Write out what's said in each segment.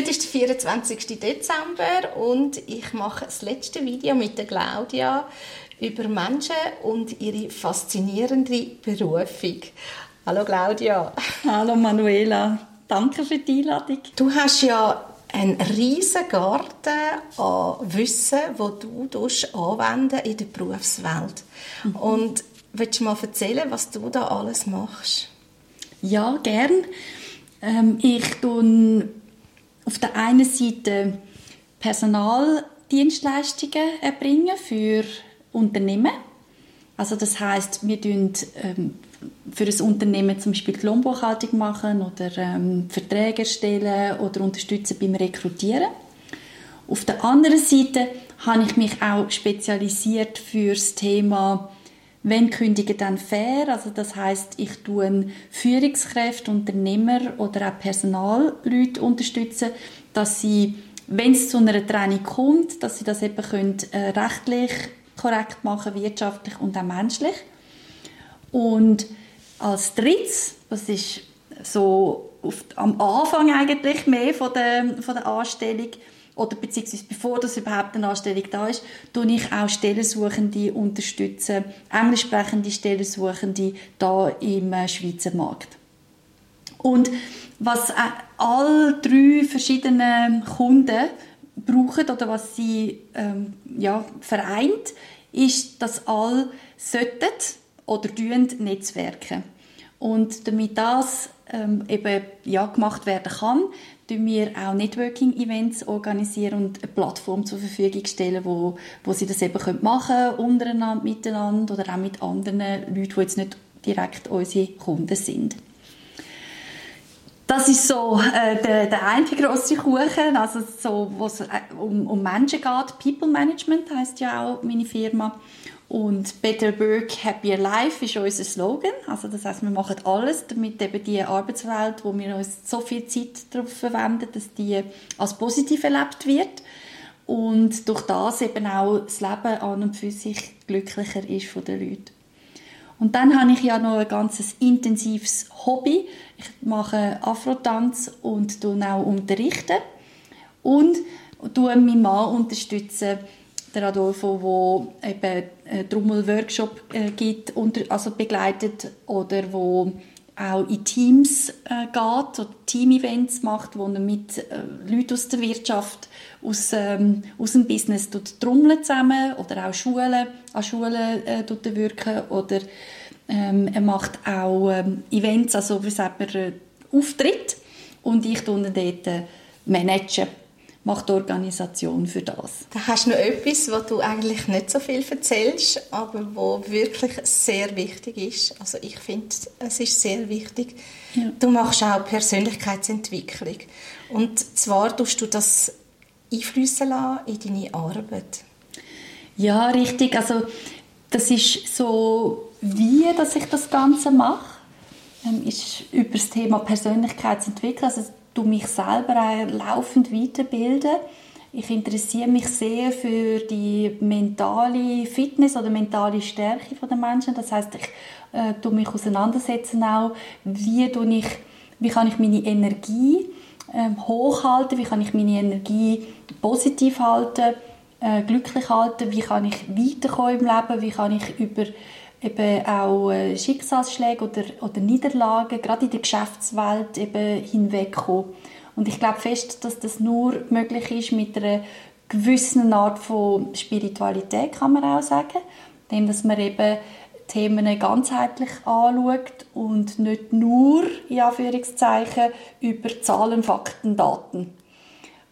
Heute ist der 24. Dezember und ich mache das letzte Video mit der Claudia über Menschen und ihre faszinierende Berufung. Hallo Claudia. Hallo Manuela. Danke für die Einladung. Du hast ja einen riesen Garten an Wissen, wo du anwenden in der Berufswelt. Mhm. Und willst du mal erzählen, was du da alles machst? Ja, gern. Ähm, ich tue auf der einen Seite Personaldienstleistungen erbringen für Unternehmen. Also das heißt, wir tun ähm, für ein Unternehmen zum Beispiel die Lohnbuchhaltung machen oder ähm, Verträge erstellen oder unterstützen beim Rekrutieren. Auf der anderen Seite habe ich mich auch spezialisiert für das Thema wenn kündigen dann fair, also das heißt, ich tue Führungskräfte, Unternehmer oder auch Personalleute unterstützen, dass sie, wenn es zu einer Trennung kommt, dass sie das eben können, äh, rechtlich korrekt machen, wirtschaftlich und auch menschlich. Und als drittes, das ist so auf, am Anfang eigentlich mehr von der, von der Anstellung, oder beziehungsweise bevor das überhaupt eine Anstellung da ist, tue ich auch Stellensuchende unterstützen, englisch sprechende Stellensuchende da im äh, Schweizer Markt. Und was äh, all drei verschiedene Kunden brauchen oder was sie ähm, ja, vereint, ist, dass alle sollten oder Netzwerken. Und damit das ähm, eben ja, gemacht werden kann, organisieren wir auch Networking-Events organisieren und eine Plattform zur Verfügung stellen, wo, wo sie das eben machen können, untereinander, miteinander oder auch mit anderen Leuten, die jetzt nicht direkt unsere Kunden sind. Das ist so äh, der, der eine grosse Kuchen, also so, wo es äh, um, um Menschen geht. People Management heißt ja auch meine Firma. Und Better Work, Happier Life ist unser Slogan. Also das heißt, wir machen alles, damit eben die Arbeitswelt, wo wir uns so viel Zeit darauf verwenden, dass die als positiv erlebt wird und durch das eben auch das Leben an und für sich glücklicher ist von den Leuten. Und dann habe ich ja noch ein ganz intensives Hobby. Ich mache Afrotanz und auch unterrichten und tue meinen Mann der Adolfo, wo eben einen Trommelworkshop äh, gibt, also begleitet oder wo auch in Teams äh, geht, so Team-Events macht, wo er mit äh, Leuten aus der Wirtschaft, aus, ähm, aus dem Business trommeln zusammen oder auch Schulen, an Schulen äh, wirken oder ähm, er macht auch ähm, Events, also wie sagt man, äh, Auftritt und ich tue dort äh, managen macht die Organisation für das. Da hast du noch etwas, was du eigentlich nicht so viel erzählst, aber wo wirklich sehr wichtig ist. Also ich finde, es ist sehr wichtig. Ja. Du machst auch Persönlichkeitsentwicklung. Und zwar tust du das einfließen in deine Arbeit. Ja, richtig. Also das ist so, wie dass ich das Ganze mache, ähm, ist über das Thema Persönlichkeitsentwicklung. Also du mich selber auch laufend weiterbilden. Ich interessiere mich sehr für die mentale Fitness oder mentale Stärke der Menschen. Das heißt, ich äh, tue mich auseinandersetzen auch, wie tue ich, wie kann ich meine Energie äh, hochhalten, wie kann ich meine Energie positiv halten, äh, glücklich halten, wie kann ich weiterkommen im Leben, wie kann ich über eben auch äh, Schicksalsschläge oder, oder Niederlagen, gerade in der Geschäftswelt, eben hinwegkommen. Und ich glaube fest, dass das nur möglich ist mit einer gewissen Art von Spiritualität, kann man auch sagen. Dem, dass man eben Themen ganzheitlich anschaut und nicht nur, in Anführungszeichen, über Zahlen, Fakten, Daten.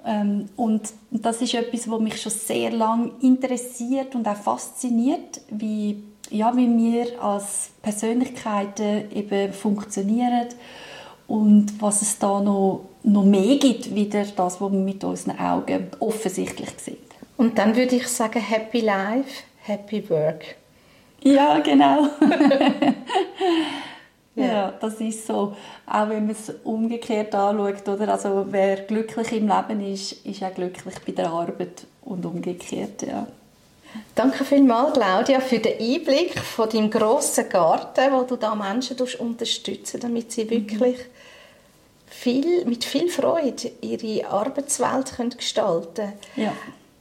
Ähm, und das ist etwas, was mich schon sehr lange interessiert und auch fasziniert, wie ja, wie wir als Persönlichkeiten eben funktionieren und was es da noch, noch mehr gibt, wieder das, was wir mit unseren Augen offensichtlich sehen. Und dann würde ich sagen, Happy Life, Happy Work. Ja, genau. ja. ja, das ist so. Auch wenn man es umgekehrt anschaut, oder? Also wer glücklich im Leben ist, ist auch glücklich bei der Arbeit und umgekehrt, ja. Danke vielmals, Claudia, für den Einblick von deinem grossen Garten, wo du da Menschen unterstützen damit sie wirklich viel, mit viel Freude ihre Arbeitswelt können gestalten Ja.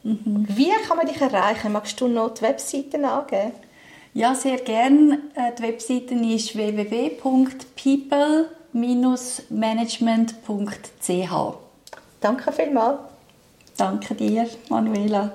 Mhm. Wie kann man dich erreichen? Magst du noch die Webseiten angeben? Ja, sehr gern. Äh, die Webseite ist www.people-management.ch. Danke vielmals. Danke dir, Manuela.